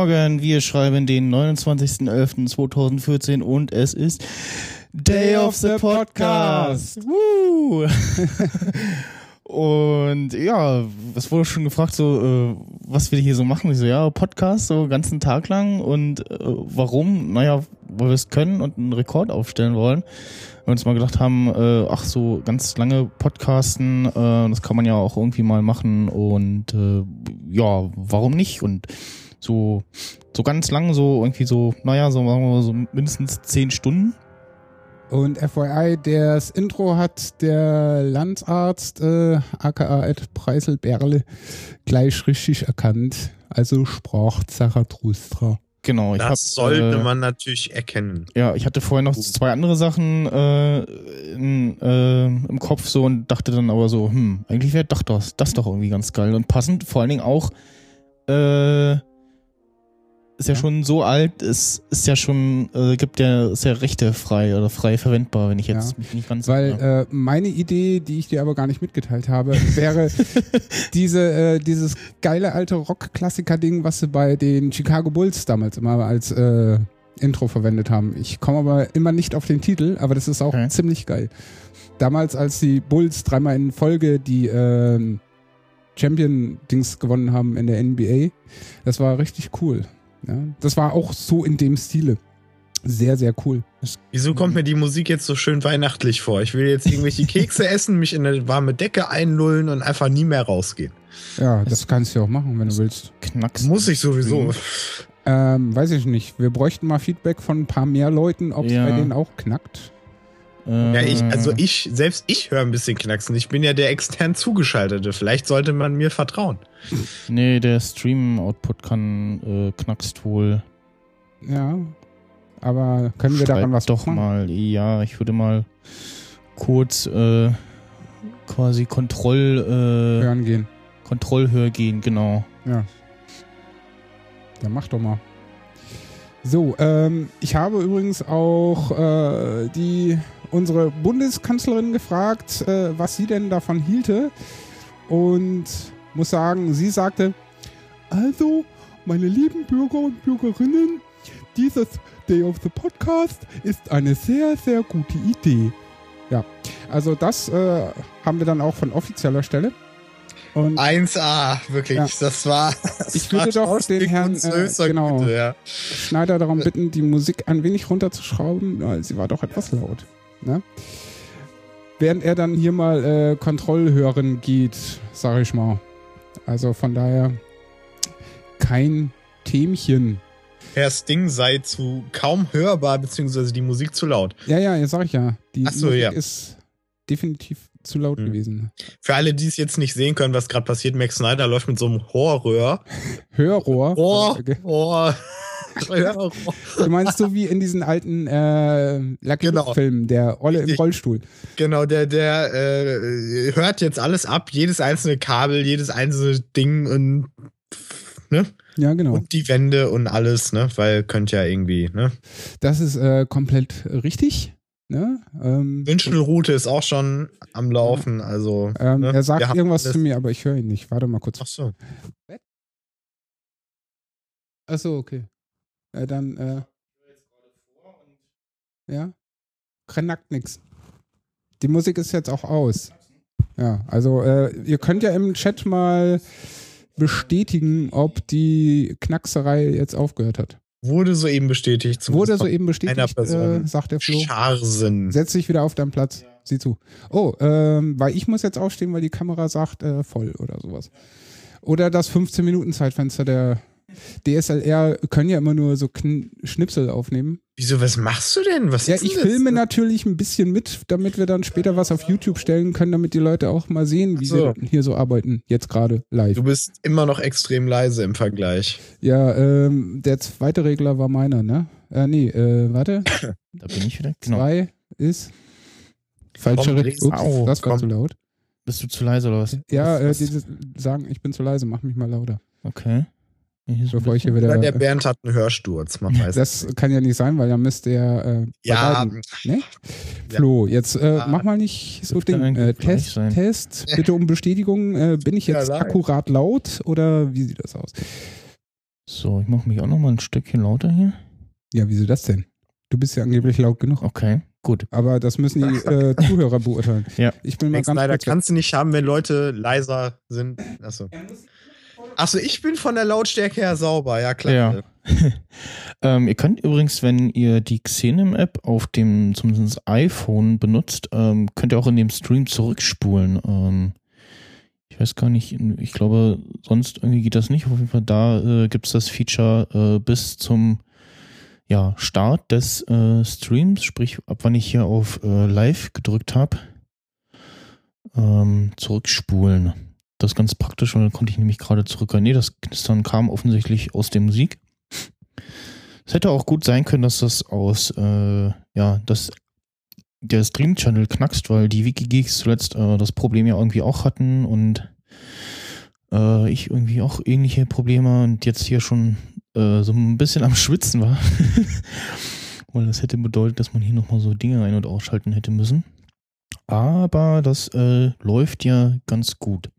Morgen, wir schreiben den 29.11.2014 und es ist Day of the Podcast. Woo! und ja, es wurde schon gefragt, so, äh, was wir hier so machen. Ich so, ja, Podcast so ganzen Tag lang und äh, warum? Naja, weil wir es können und einen Rekord aufstellen wollen. Wir uns mal gedacht haben, äh, ach so, ganz lange Podcasten, äh, das kann man ja auch irgendwie mal machen und äh, ja, warum nicht? Und so, so ganz lang, so irgendwie so, naja, so sagen wir mal so mindestens zehn Stunden. Und FYI, das Intro hat der Landsarzt, äh, aka Ed Preiselberle, gleich richtig erkannt. Also sprach Zarathustra. Genau. Ich das hab, sollte äh, man natürlich erkennen. Ja, ich hatte vorher noch zwei andere Sachen äh, in, äh, im Kopf so und dachte dann aber so, hm, eigentlich wäre doch das, das doch irgendwie ganz geil und passend. Vor allen Dingen auch äh, ist ja, ja, schon so alt, es ist ja schon, äh, gibt ja, ist ja Rechte frei oder frei verwendbar, wenn ich jetzt ja. mich nicht ganz. Weil äh, meine Idee, die ich dir aber gar nicht mitgeteilt habe, wäre diese, äh, dieses geile alte Rock-Klassiker-Ding, was sie bei den Chicago Bulls damals immer als äh, Intro verwendet haben. Ich komme aber immer nicht auf den Titel, aber das ist auch okay. ziemlich geil. Damals, als die Bulls dreimal in Folge die äh, Champion-Dings gewonnen haben in der NBA, das war richtig cool. Ja, das war auch so in dem Stile. Sehr, sehr cool. Wieso kommt mir die Musik jetzt so schön weihnachtlich vor? Ich will jetzt irgendwelche Kekse essen, mich in eine warme Decke einlullen und einfach nie mehr rausgehen. Ja, das kannst du auch machen, wenn du willst. Knackst. Muss ich sowieso. Ähm, weiß ich nicht. Wir bräuchten mal Feedback von ein paar mehr Leuten, ob es ja. bei denen auch knackt. Ja, ich, also ich, selbst ich höre ein bisschen Knacksen. Ich bin ja der extern Zugeschaltete. Vielleicht sollte man mir vertrauen. Nee, der Stream-Output kann äh, knackst wohl. Ja. Aber können wir Schreib daran was doch machen? mal. Ja, ich würde mal kurz äh, quasi Kontroll äh, hören gehen. Kontrollhör gehen, genau. Ja. Ja, mach doch mal. So, ähm, ich habe übrigens auch äh, die unsere Bundeskanzlerin gefragt, äh, was sie denn davon hielte. Und muss sagen, sie sagte, also, meine lieben Bürger und Bürgerinnen, dieses Day of the Podcast ist eine sehr, sehr gute Idee. Ja, also das äh, haben wir dann auch von offizieller Stelle. Und 1A, wirklich. Ja. Das war. Das ich würde doch den Herrn äh, genau, Güte, ja. Schneider darum bitten, die Musik ein wenig runterzuschrauben, weil sie war doch etwas laut. Ne? Während er dann hier mal äh, Kontrollhören geht, sag ich mal. Also von daher kein Themchen. Herr Sting sei zu kaum hörbar, beziehungsweise die Musik zu laut. Ja, ja, jetzt sag ich ja. Die so, Musik ja. ist definitiv zu laut hm. gewesen. Für alle, die es jetzt nicht sehen können, was gerade passiert, Max Snyder läuft mit so einem Horror. Hörrohr? Rohr. Rohr. du meinst so wie in diesen alten äh, Lucky genau. Filmen, der Olle im Rollstuhl. Genau, der, der äh, hört jetzt alles ab, jedes einzelne Kabel, jedes einzelne Ding und ne? Ja, genau. Und die Wände und alles, ne? Weil könnte ja irgendwie, ne? Das ist äh, komplett richtig. Ne? Ähm, Wünschelroute ist auch schon am Laufen, also. Ähm, ne? Er sagt irgendwas zu mir, aber ich höre ihn nicht. Warte mal kurz. Ach so. Achso, okay. Äh, dann, äh, ja, knackt nix. Die Musik ist jetzt auch aus. Ja, also äh, ihr könnt ja im Chat mal bestätigen, ob die Knackserei jetzt aufgehört hat. Wurde soeben bestätigt. Wurde soeben bestätigt, einer Person. Äh, sagt der Flo. Scharsen. Setz dich wieder auf deinen Platz. Sieh zu. Oh, ähm, weil ich muss jetzt aufstehen, weil die Kamera sagt äh, voll oder sowas. Oder das 15 Minuten Zeitfenster der DSLR können ja immer nur so Kn Schnipsel aufnehmen. Wieso, was machst du denn? Was ja, ich filme natürlich ein bisschen mit, damit wir dann später was auf YouTube stellen können, damit die Leute auch mal sehen, wie so. wir hier so arbeiten, jetzt gerade live. Du bist immer noch extrem leise im Vergleich. Ja, ähm, der zweite Regler war meiner, ne? Äh, nee, äh, warte. Da bin ich wieder. Genau. Zwei ist falscher Regler. Ups, das war Komm. zu laut. Bist du zu leise oder was? Ja, äh, dieses sagen, ich bin zu leise, mach mich mal lauter. Okay. Bevor ich hier wieder, Oder der Bernd hat einen Hörsturz, man weiß Das kann ja nicht sein, weil dann müsste er äh, ja, ne? Flo, jetzt äh, ja. mach mal nicht so Ding. Äh, Test, Test, bitte um Bestätigung. Äh, bin ich jetzt ja, akkurat laut oder wie sieht das aus? So, ich mache mich auch noch mal ein Stückchen lauter hier. Ja, wieso das denn? Du bist ja angeblich laut genug. Okay, gut. Aber das müssen die äh, Zuhörer beurteilen. Ja. Ich bin mal Max ganz kurz. kannst du nicht haben, wenn Leute leiser sind. Achso. Achso, ich bin von der Lautstärke her sauber, ja klar. Ja. ähm, ihr könnt übrigens, wenn ihr die Xenem-App auf dem zumindest iPhone benutzt, ähm, könnt ihr auch in dem Stream zurückspulen. Ähm, ich weiß gar nicht, ich glaube, sonst irgendwie geht das nicht. Auf jeden Fall da äh, gibt es das Feature äh, bis zum ja, Start des äh, Streams, sprich ab wann ich hier auf äh, Live gedrückt habe, ähm, zurückspulen. Das ist ganz praktisch, weil dann konnte ich nämlich gerade zurück. Nee, das Knistern kam offensichtlich aus der Musik. Es hätte auch gut sein können, dass das aus, äh, ja, dass der Stream-Channel knackst, weil die Wikigeeks zuletzt äh, das Problem ja irgendwie auch hatten und äh, ich irgendwie auch ähnliche Probleme und jetzt hier schon äh, so ein bisschen am Schwitzen war. weil das hätte bedeutet, dass man hier nochmal so Dinge ein- und ausschalten hätte müssen. Aber das äh, läuft ja ganz gut.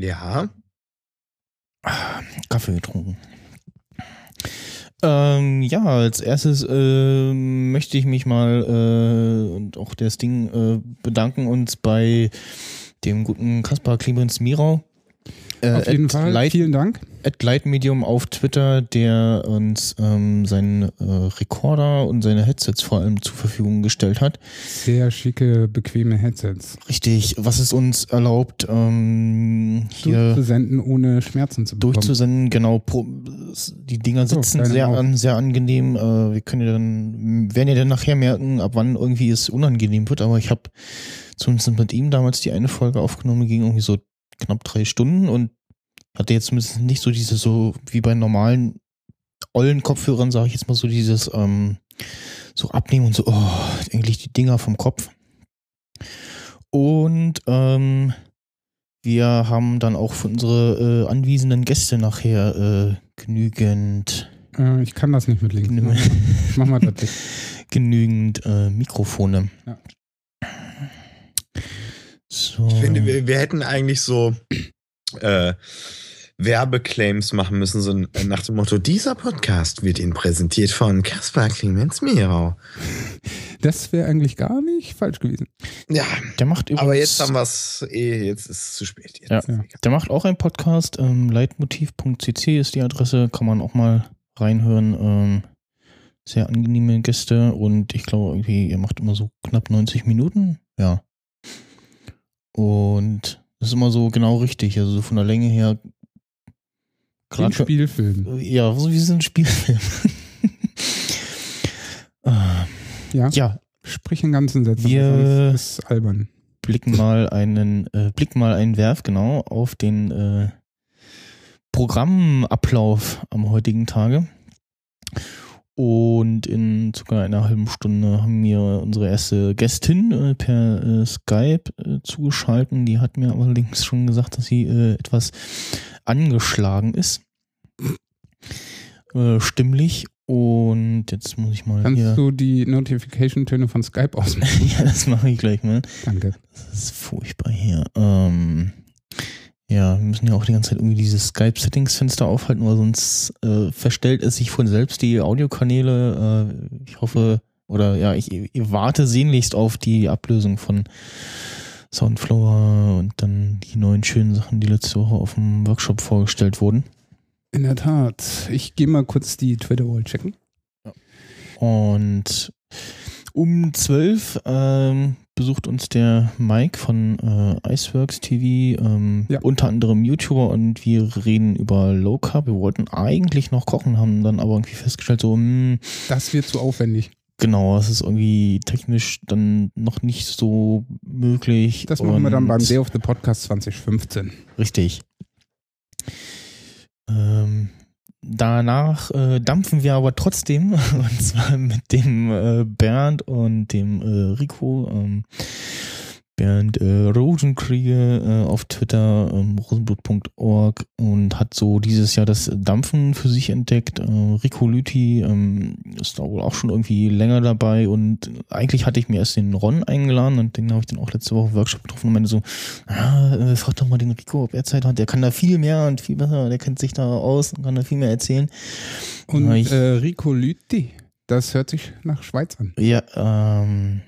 Ja. Kaffee getrunken. Ähm, ja, als erstes äh, möchte ich mich mal äh, und auch das Ding äh, bedanken uns bei dem guten Kaspar Clemens Mirau. Äh, Auf jeden Fall. Light, Vielen Dank. at Lightmedium auf Twitter, der uns ähm, seinen äh, Recorder und seine Headsets vor allem zur Verfügung gestellt hat. Sehr schicke, bequeme Headsets. Richtig, was es uns erlaubt, ähm, hier Durchzusenden, ohne Schmerzen zu bekommen. durchzusenden. Genau, pro, die Dinger sitzen kleine sehr an, sehr angenehm. Äh, wir können ja dann, werden ja dann nachher merken, ab wann irgendwie es unangenehm wird. Aber ich habe zumindest mit ihm damals die eine Folge aufgenommen, ging irgendwie so knapp drei Stunden und hatte jetzt zumindest nicht so diese so wie bei normalen ollen Kopfhörern, sage ich jetzt mal so dieses ähm, so abnehmen und so, oh, eigentlich die Dinger vom Kopf. Und ähm, wir haben dann auch für unsere äh, anwesenden Gäste nachher äh, genügend, Äh, ich kann das nicht mit links. Nimm- Mach mal- Ich mach mal das genügend äh, Mikrofone. Ja. So. Ich finde, wir, wir hätten eigentlich so äh, Werbeclaims machen müssen, so äh, nach dem Motto, dieser Podcast wird Ihnen präsentiert von Kaspar Clemens Mierau. Das wäre eigentlich gar nicht falsch gewesen. Ja, der macht übrigens, aber jetzt haben wir es eh, jetzt ist es zu spät. Jetzt. Ja. Der macht auch einen Podcast. Ähm, Leitmotiv.cc ist die Adresse. Kann man auch mal reinhören. Ähm, sehr angenehme Gäste und ich glaube irgendwie, ihr macht immer so knapp 90 Minuten. Ja. Und das ist immer so genau richtig. Also so von der Länge her. Wie ein Spielfilm. ja, so wie so ein Spielfilm. Ah, Ja? ja, Sprich in ganzen Sätzen. Wir- sonst ist albern. blicken mal einen, äh, blicken mal einen Werf genau auf den äh, Programmablauf am heutigen Tage. Und in sogar einer halben Stunde haben wir unsere erste Gästin äh, per äh, Skype äh, zugeschalten. Die hat mir allerdings schon gesagt, dass sie äh, etwas angeschlagen ist. Äh, stimmlich. Und jetzt muss ich mal Kannst du die Notification-Töne von Skype ausmachen? ja, das mache ich gleich mal. Danke. Das ist furchtbar hier. Ähm, ja, wir müssen ja auch die ganze Zeit irgendwie dieses Skype-Settings-Fenster aufhalten, weil sonst äh, verstellt es sich von selbst die Audiokanäle. Äh, ich hoffe, oder ja, ich, ich warte sehnlichst auf die Ablösung von Soundflower und dann die neuen schönen Sachen, die letzte Woche auf dem Workshop vorgestellt wurden. In der Tat. Ich gehe mal kurz die Twitter-Wall checken. Und um 12 ähm, besucht uns der Mike von äh, Iceworks TV, ähm, Ja. unter anderem YouTuber und wir reden über Low Carb. Wir wollten eigentlich noch kochen, haben dann aber irgendwie festgestellt, so, mh, Das wird zu aufwendig. genau, es ist irgendwie technisch dann noch nicht so möglich. Das machen wir dann beim Day of the Podcast 2015. Richtig. Ähm, danach äh, dampfen wir aber trotzdem, und zwar mit dem äh, Bernd und dem äh, Rico, ähm, Bernd äh, Rosenkriege äh, auf Twitter, ähm, rosenblut.org und hat so dieses Jahr das Dampfen für sich entdeckt. Äh, Rico Lüthi ähm, ist da wohl auch schon irgendwie länger dabei und eigentlich hatte ich mir erst den Ron eingeladen und den habe ich dann auch letzte Woche im Workshop getroffen und meinte so, ah, äh, frag doch mal den Rico, ob er Zeit hat, der kann da viel mehr und viel besser, der kennt sich da aus und kann da viel mehr erzählen. Und ich- äh, Rico Lüthi, das hört sich nach Schweiz an. Ja, ähm,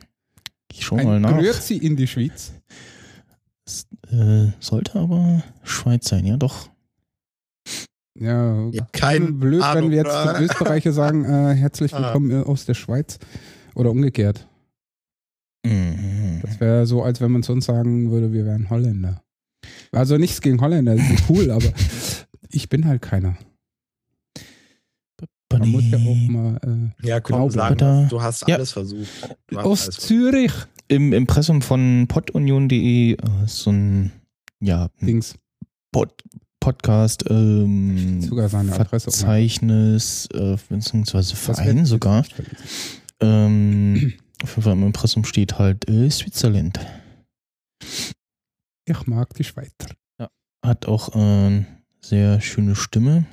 ich schau mal nach. Grüezi in die Schweiz. Es, äh, sollte aber Schweiz sein, ja doch. Ja, Ja, kein blöd, wenn Ahnung. wir jetzt zum Österreicher sagen, äh, herzlich Ah. willkommen äh, aus der Schweiz. Oder umgekehrt. Mhm. Das wäre so, als wenn man zu uns sagen würde, wir wären Holländer. Also nichts gegen Holländer, die sind cool, aber ich bin halt keiner. Man muss ja auch mal äh, Ja, komm, sagen was. Du hast Ja. alles versucht. Du hast aus alles versucht. Zürich Im Impressum von podunion.de äh, ist so ein ja, ein Dings. Pod Podcast, ähm, Sogar seine Adresse. Verzeichnis, äh, beziehungsweise Verein sogar. Ähm, auf jeden Fall im Impressum steht halt äh, Switzerland. Ich mag die Schweizer. Hat auch äh, sehr schöne Stimme.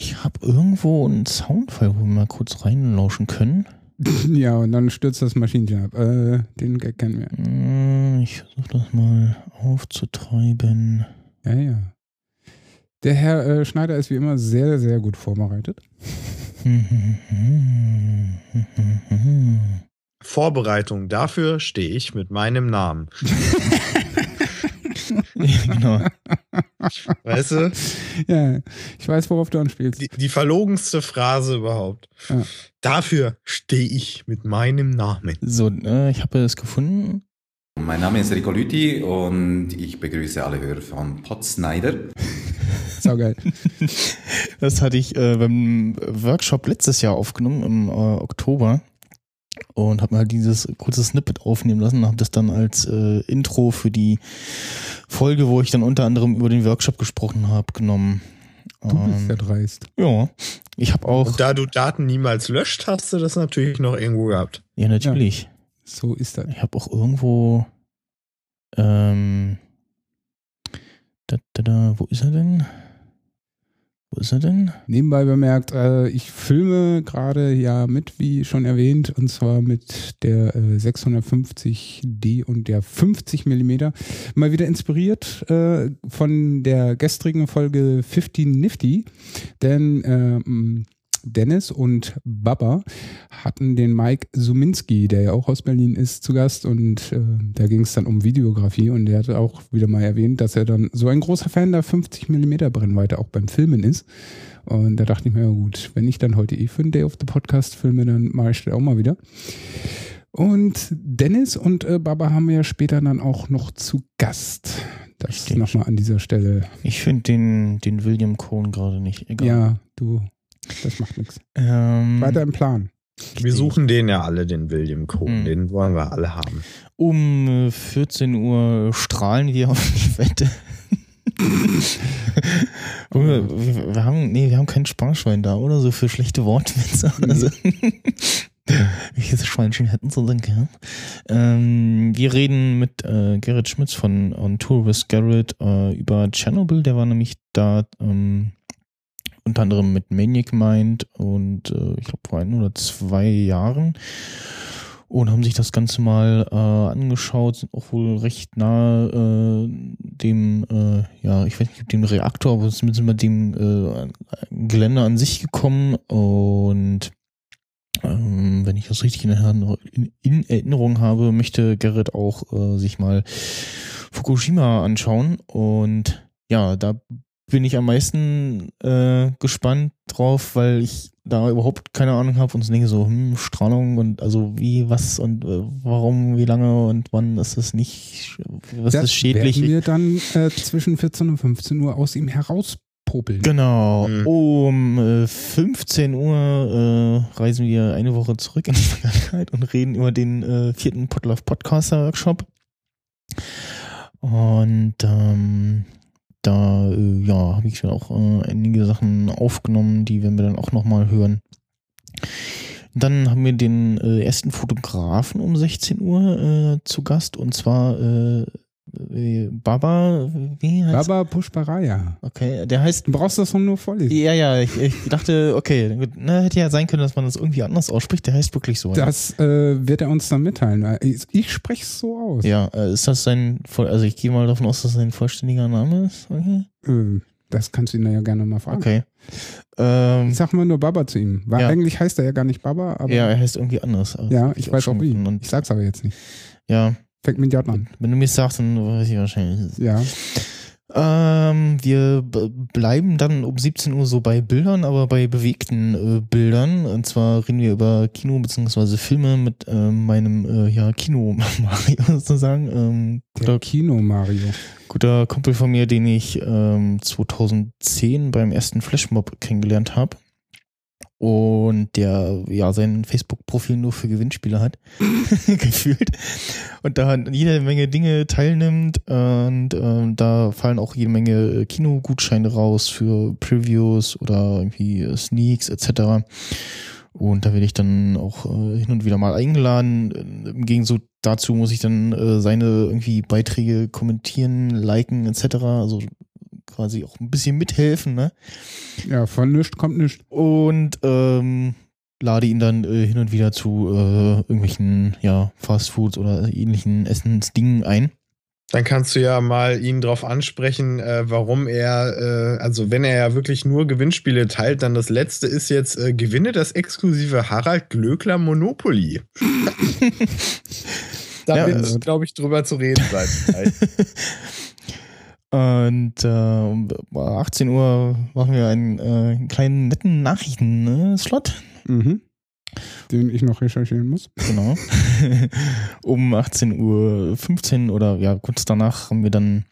Ich habe irgendwo einen Soundfile, wo wir mal kurz reinlauschen können. Ja, und dann stürzt das Maschinchen ab. Äh, den Gag kennen wir. Äh, Ich versuche das mal aufzutreiben. Ja, ja. Der Herr äh, Schneider ist wie immer sehr, sehr gut vorbereitet. Vorbereitung. Dafür stehe ich mit meinem Namen. genau. Weißt du? Ja, ich weiß, worauf du anspielst. Die, die verlogenste Phrase überhaupt. Ja. Dafür stehe ich mit meinem Namen. So, äh, ich habe es gefunden. Mein Name ist Rico Lüthi und ich begrüße alle Hörer von Potsnyder. Saugeil. Das hatte ich äh, beim Workshop letztes Jahr aufgenommen, im äh, Oktober. Und habe mir halt dieses kurze Snippet aufnehmen lassen und habe das dann als äh, Intro für die Folge, wo ich dann unter anderem über den Workshop gesprochen habe, genommen. Du bist Ähm, ja dreist. ja, ich habe auch, Und da du Daten niemals löscht, hast du das natürlich noch irgendwo gehabt. ja natürlich, So ist das. ich habe auch irgendwo, ähm, da, da, da, wo ist er denn? Wo ist er denn? Nebenbei bemerkt, äh, ich filme gerade ja mit, wie schon erwähnt, und zwar mit der äh, 650D und der 50 mm. Mal wieder inspiriert äh, von der gestrigen Folge 15 Nifty, denn ähm, Dennis und Baba hatten den Mike Suminski, der ja auch aus Berlin ist, zu Gast und äh, da ging es dann um Videografie und der hatte auch wieder mal erwähnt, dass er dann so ein großer Fan der 50 mm Brennweite auch beim Filmen ist. Und da dachte ich mir, ja gut, wenn ich dann heute eh für den Day of the Podcast filme, dann mache ich das auch mal wieder. Und Dennis und äh, Baba haben wir ja später dann auch noch zu Gast. Das nochmal an dieser Stelle. Ich finde den, den William Cohn gerade nicht. Egal. Ja, du, das macht nichts. Ähm, Weiter im Plan. Wir suchen den ja alle, den William Cohn. Hm. Den wollen wir alle haben. Um äh, 14 Uhr strahlen wir auf die Wette. Junge, wir, wir haben, nee, wir haben kein Sparschwein da, oder? So für schlechte Wortwitze. Also, welches Schweinchen hätten sie denn gern? Ähm, wir reden mit äh, Gerrit Schmitz von On Tour with Garrett äh, über Chernobyl. Der war nämlich da ähm, unter anderem mit Maniac Mind und äh, ich glaube vor ein oder zwei Jahren. Und haben sich das Ganze mal äh, angeschaut, sind auch wohl recht nahe äh, dem, äh, ja, ich weiß nicht, dem Reaktor, aber zumindest mal dem äh, Gelände an sich gekommen. Und ähm, wenn ich das richtig in, in Erinnerung habe, möchte Gerrit auch äh, sich mal Fukushima anschauen. Und ja, da bin ich am meisten äh, gespannt drauf, weil ich da überhaupt keine Ahnung habe und so denke so, hm, Strahlung und also wie, was und äh, warum, wie lange und wann ist das nicht, was das ist schädlich? werden wir dann äh, zwischen 14 und 15 Uhr aus ihm herauspopeln. Genau, Mhm. um äh, 15 Uhr äh, reisen wir eine Woche zurück in die Vergangenheit und reden über den äh, vierten Podlove Podcaster Workshop. Und ähm, da äh, ja, habe ich auch äh, einige Sachen aufgenommen, die werden wir dann auch nochmal hören. Dann haben wir den äh, ersten Fotografen um 16 Uhr äh, zu Gast und zwar äh, Baba, wie heißt Baba Pushparaya. Okay, der heißt Du brauchst das nur vorlesen. Ja, ja, ich, ich dachte, okay, na, hätte ja sein können, dass man das irgendwie anders ausspricht. Der heißt wirklich so. ja. Das äh, wird er uns dann mitteilen. Ich, ich spreche es so aus. Ja, äh, ist das sein, voll- also ich gehe mal davon aus, dass das sein vollständiger Name ist. Okay. Äh, das kannst du ihn ja gerne mal fragen. okay. Ähm, Ich sag mal nur Baba zu ihm. Weil Ja. eigentlich heißt er ja gar nicht Baba, aber ja, er heißt irgendwie anders. ja, hab ich weiß auch schon wie. Ich sag's aber jetzt nicht. ja, Fängt mit J an. wenn du mir sagst, dann weiß ich wahrscheinlich. Ja. Ähm, wir bleiben dann um 17 Uhr so bei Bildern, aber bei bewegten äh, Bildern. Und zwar reden wir über Kino bzw. Filme mit ähm, meinem äh, ja, Kino-Mario sozusagen. Ähm, guter, Kino Mario. guter Kumpel von mir, den ich ähm, 2010 beim ersten Flashmob kennengelernt habe. Und der ja sein Facebook-Profil nur für Gewinnspiele hat, gefühlt. Und da jede Menge Dinge teilnimmt und ähm, da fallen auch jede Menge äh, Kinogutscheine raus für Previews oder irgendwie äh, Sneaks etc. Und da werde ich dann auch äh, hin und wieder mal eingeladen. Im Gegenzug dazu muss ich dann äh, seine irgendwie Beiträge kommentieren, liken etc. Also quasi auch ein bisschen mithelfen, ne? Ja, von nichts kommt nichts. Und ähm, lade ihn dann äh, hin und wieder zu äh, irgendwelchen ja, Fastfoods oder ähnlichen Essensdingen ein. Dann kannst du ja mal ihn drauf ansprechen, äh, warum er, äh, also wenn er ja wirklich nur Gewinnspiele teilt, dann das letzte ist jetzt, äh, gewinne das exklusive Harald Glöckler Monopoly. da Ja, wird, also- glaube ich, drüber zu reden sein. Und äh, um 18 Uhr machen wir einen, äh, einen kleinen netten Nachrichten-Slot. Mhm. Den ich noch recherchieren muss. Genau. um 18 Uhr 15 oder ja, kurz danach haben wir dann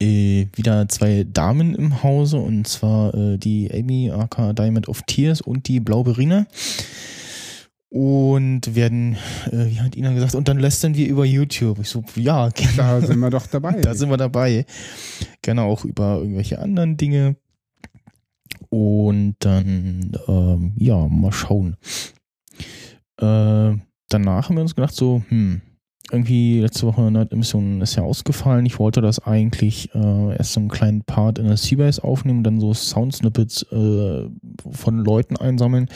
äh, wieder zwei Damen im Hause und zwar äh, die Amy aka Diamond of Tears und die Blauberina. Und werden, äh, wie hat Ina gesagt, und dann lästern wir über YouTube. Ich so, ja, genau. Da sind wir doch dabei. Da sind wir dabei. Gerne auch über irgendwelche anderen Dinge. Und dann, ähm, ja, mal schauen. Äh, danach haben wir uns gedacht, so, hm, irgendwie letzte Woche Night Emission ist ja ausgefallen. Ich wollte das eigentlich äh, erst so einen kleinen Part in der Seabase aufnehmen, dann so Soundsnippets äh, von Leuten einsammeln.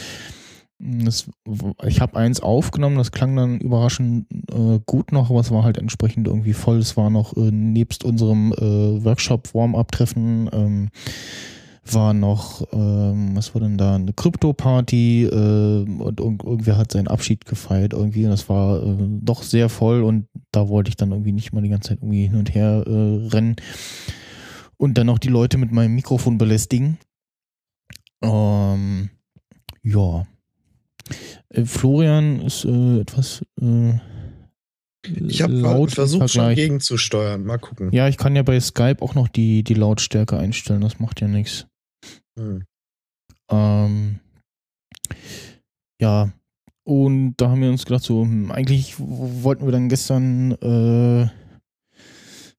Das, ich habe eins aufgenommen, das klang dann überraschend äh, gut noch, aber es war halt entsprechend irgendwie voll. Es war noch äh, nebst unserem äh, Workshop-Warm-Up-Treffen ähm, war noch, ähm, was war denn da, eine Krypto-Party äh, und irg- irgendwer hat seinen Abschied gefeiert irgendwie. Und das war äh, doch sehr voll und da wollte ich dann irgendwie nicht mal die ganze Zeit irgendwie hin und her äh, rennen und dann auch die Leute mit meinem Mikrofon belästigen. Ähm, ja. Äh, Florian ist äh, etwas äh, Ich habe versucht schon gegenzusteuern. Mal gucken. Ja, ich kann ja bei Skype auch noch die, die Lautstärke einstellen, das macht ja nichts. Hm. Ähm, ja, und da haben wir uns gedacht, so, hm, eigentlich wollten wir dann gestern äh,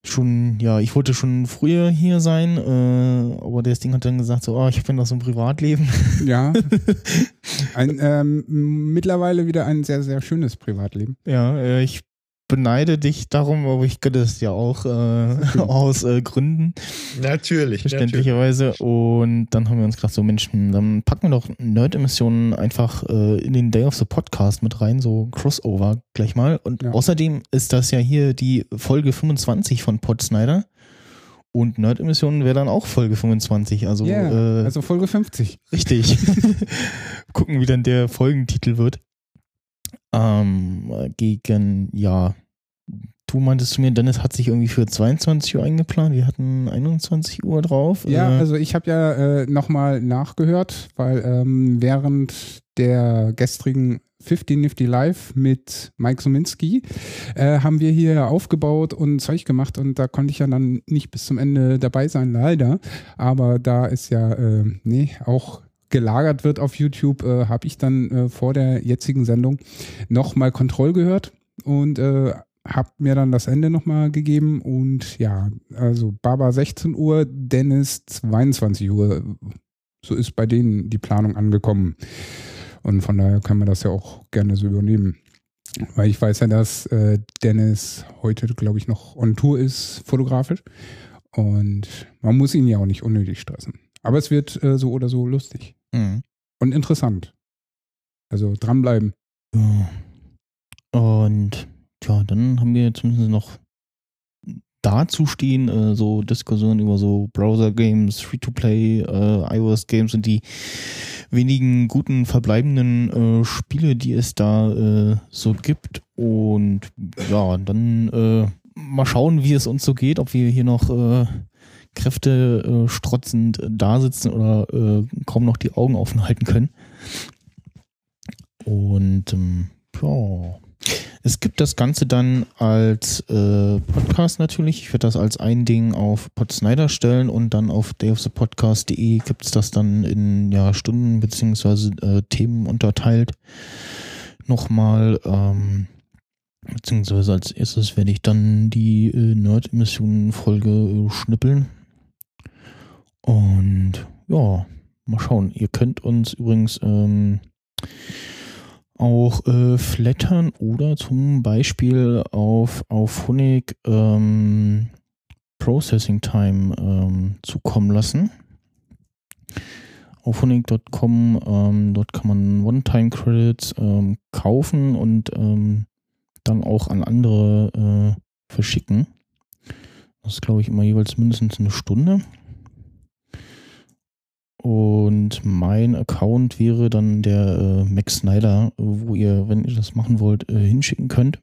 schon, ja, ich wollte schon früher hier sein, äh, aber das Ding hat dann gesagt, so, oh, ich habe ja noch so ein Privatleben. Ja. Ein, ähm, mittlerweile wieder ein sehr, sehr schönes Privatleben. ja, äh, ich beneide dich darum, aber ich gönne es ja auch äh, aus äh, Gründen. Natürlich, natürlich. Verständlicherweise. Und dann haben wir uns gedacht, so Mensch, dann packen wir doch Nerd-Emissionen einfach äh, in den Day of the Podcast mit rein, so Crossover gleich mal. Und Ja. außerdem ist das ja hier die Folge 25 von Pod Snyder. Und Nerd-Emissionen wäre dann auch Folge 25. Also, Ja, äh, also Folge 50. richtig. Gucken, wie dann der Folgentitel wird. Ähm, gegen, ja, du meintest zu mir, Dennis hat sich irgendwie für 22 Uhr eingeplant. Wir hatten 21 Uhr drauf. Ja, Äh, also ich habe ja äh, nochmal nachgehört, weil ähm, während der gestrigen 50 Nifty Live mit Mike Suminski äh, haben wir hier aufgebaut und Zeug gemacht und da konnte ich ja dann nicht bis zum Ende dabei sein, leider. Aber da ist ja, äh, nee, auch gelagert wird auf YouTube, äh, habe ich dann äh, vor der jetzigen Sendung nochmal Kontroll gehört und äh, habe mir dann das Ende nochmal gegeben und ja, also Baba 16 Uhr, Dennis 22 Uhr. So ist bei denen die Planung angekommen. Und von daher kann man das ja auch gerne so übernehmen. Weil ich weiß ja, dass äh, Dennis heute, glaube ich, noch on Tour ist, fotografisch. Und man muss ihn ja auch nicht unnötig stressen. Aber es wird äh, so oder so lustig Mhm. und interessant. Also dranbleiben. Und ja, dann haben wir zumindest noch dazu stehen, äh, so Diskussionen über so Browser-Games, Free-to-Play, äh, iOS-Games und die wenigen guten verbleibenden äh, Spiele, die es da äh, so gibt. Und ja, dann äh, mal schauen, wie es uns so geht, ob wir hier noch äh, Kräfte strotzend da sitzen oder kaum noch die Augen offen halten können. Und ähm, ja, es gibt das Ganze dann als äh, Podcast natürlich. Ich werde das als ein Ding auf Podsnyder stellen und dann auf dayofthepodcast.de gibt es das dann in ja, Stunden beziehungsweise äh, Themen unterteilt. Nochmal, ähm, beziehungsweise als erstes werde ich dann die äh, Nerd-Emissionen-Folge äh, schnippeln. Und ja, mal schauen. Ihr könnt uns übrigens ähm, auch äh, flattern oder zum Beispiel auf, auf Honig ähm, Processing Time ähm, zukommen lassen. Auf honig.com, ähm, dort kann man One-Time-Credits ähm, kaufen und ähm, dann auch an andere äh, verschicken. Das ist, glaube ich, immer jeweils mindestens eine Stunde. Und mein Account wäre dann der äh, Max Snyder, wo ihr, wenn ihr das machen wollt, äh, hinschicken könnt.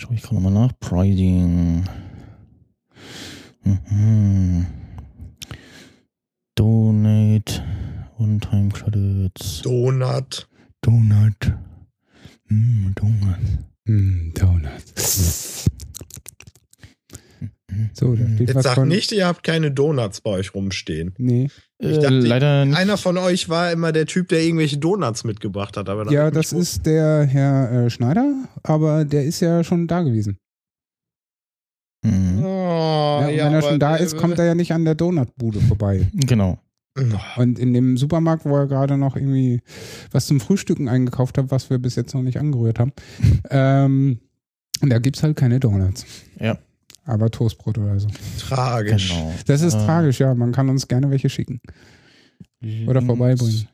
Schaue ich gerade nochmal nach. Pricing. Mhm. Donate. One-Time Credits. Donut. Donut. Mm, Donut. Hm, Donuts. So, da steht Jetzt was sagt von. nicht, ihr habt keine Donuts bei euch rumstehen. Nee. Ich Äh, dachte, leider nicht. Einer von euch war immer der Typ, der irgendwelche Donuts mitgebracht hat. Aber Ja, das ist der Herr äh, Schneider, aber der ist ja schon da gewesen. Mhm. Oh, Ja, und ja, wenn er schon da ist, kommt er ja nicht an der Donutbude vorbei. Genau. Und in dem Supermarkt, wo er gerade noch irgendwie was zum Frühstücken eingekauft hat, was wir bis jetzt noch nicht angerührt haben, ähm, da gibt's halt keine Donuts. Ja. Aber Toastbrot oder so. Tragisch. Genau. Das ist Äh, tragisch, ja. Man kann uns gerne welche schicken. Oder vorbeibringen.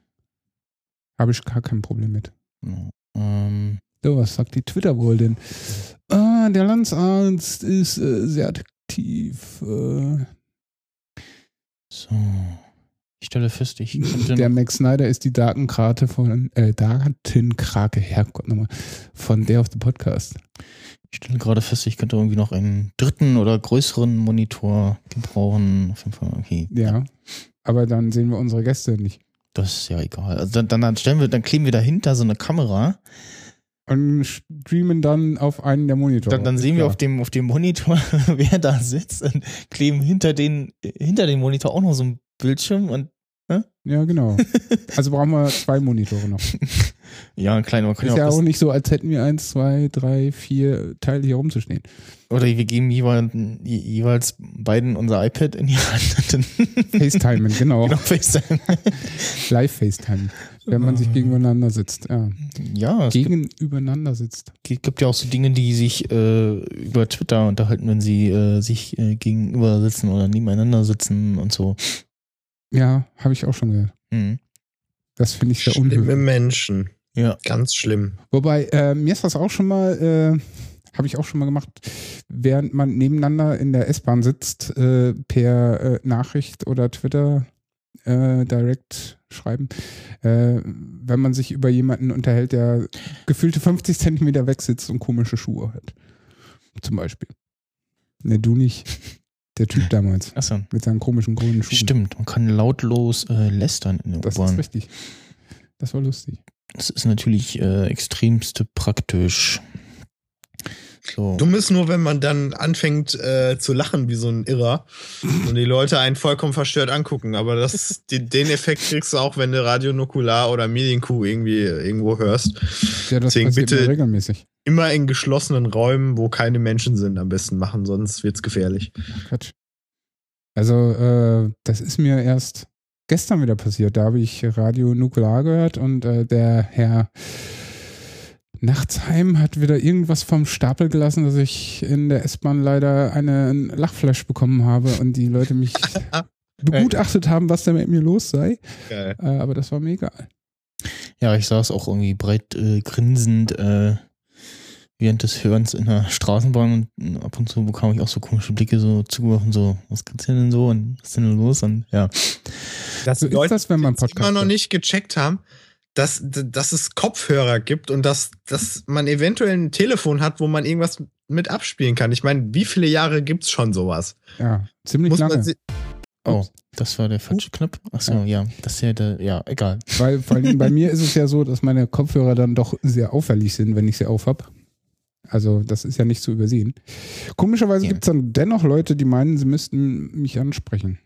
Habe ich gar kein Problem mit. Genau. Ähm, So, was sagt die Twitter wohl denn? Ah, der Landsarzt ist äh, sehr aktiv. Äh, so. Ich stelle fest, ich könnte der Max Snyder ist die Datenkrake von, äh, Datenkrake, Herrgott nochmal, von der auf the Podcast. Ich stelle gerade fest, ich könnte irgendwie noch einen dritten oder größeren Monitor gebrauchen. Auf jeden Fall, okay. Ja. Aber dann sehen wir unsere Gäste nicht. Das ist ja egal. Also dann, dann, stellen wir, dann kleben wir dahinter so eine Kamera. Und streamen dann auf einen der Monitore. Dann, dann sehen wir auf dem, auf dem Monitor, wer da sitzt und kleben hinter den, hinter dem Monitor auch noch so ein Bildschirm und Ja, genau. Also brauchen wir zwei Monitore noch. ja, ein kleiner, man kann Ist ja auch nicht so, als hätten wir eins, zwei, drei, vier Teile hier rumzustehen. oder wir geben jeweils, je- jeweils beiden unser iPad in die Hand FaceTimen, genau. genau FaceTime. Live-FaceTime. Wenn man sich gegeneinander sitzt. Ja. Ja, es gibt, Gegenübereinander sitzt. gibt ja auch so Dinge, die sich äh, über Twitter unterhalten, wenn sie äh, sich äh, gegenüber sitzen oder nebeneinander sitzen und so. Ja, habe ich auch schon gehört. Mhm. Das finde ich sehr Schlimme unhöflich. Menschen. Ja. Ganz schlimm. Wobei, äh, mir ist das auch schon mal, äh, habe ich auch schon mal gemacht, während man nebeneinander in der S-Bahn sitzt, äh, per äh, Nachricht oder Twitter äh, direkt schreiben, äh, wenn man sich über jemanden unterhält, der gefühlte 50 Zentimeter weg sitzt und komische Schuhe hat. Zum Beispiel. Ne, du nicht. Der Typ damals. Achso. Mit seinen komischen grünen Schuhen. Stimmt, man kann lautlos äh, lästern in der Das ist U-Bahn. richtig. Das war lustig. Das ist natürlich äh, extremst praktisch. So. Dumm ist nur, wenn man dann anfängt äh, zu lachen wie so ein Irrer und die Leute einen vollkommen verstört angucken. Aber das, die, den Effekt kriegst du auch, wenn du Radio Nukular oder Medienkuh irgendwie irgendwo hörst. Ja, das Deswegen bitte- mir regelmäßig. Immer in geschlossenen Räumen, wo keine Menschen sind, am besten machen, sonst wird's gefährlich. Quatsch. Also, äh, das ist mir erst gestern wieder passiert. Da habe ich Radio Nukular gehört und äh, der Herr Nachtsheim hat wieder irgendwas vom Stapel gelassen, dass ich in der S-Bahn leider einen Lachflash bekommen habe und die Leute mich begutachtet haben, was da mit mir los sei. Äh, aber das war mir egal. Ja, ich saß auch irgendwie breit äh, grinsend äh, während des Hörens in der Straßenbahn und ab und zu bekam ich auch so komische Blicke so zugeworfen, so, was gibt's denn so und was ist denn los? Und ja. Das ist Leute, das, wenn man die immer Podcast noch nicht gecheckt haben, dass, dass es Kopfhörer gibt und dass, dass man eventuell ein Telefon hat, wo man irgendwas mit abspielen kann. Ich meine, wie viele Jahre gibt's schon sowas? Ja, ziemlich Muss lange. Oh, das war der falsche Knopf. Achso, ja. Das ist ja der, ja, egal. Weil vor allem bei mir ist es ja so, dass meine Kopfhörer dann doch sehr auffällig sind, wenn ich sie aufhab. Also das ist ja nicht zu übersehen. Komischerweise Ja. gibt es dann dennoch Leute, die meinen, sie müssten mich ansprechen,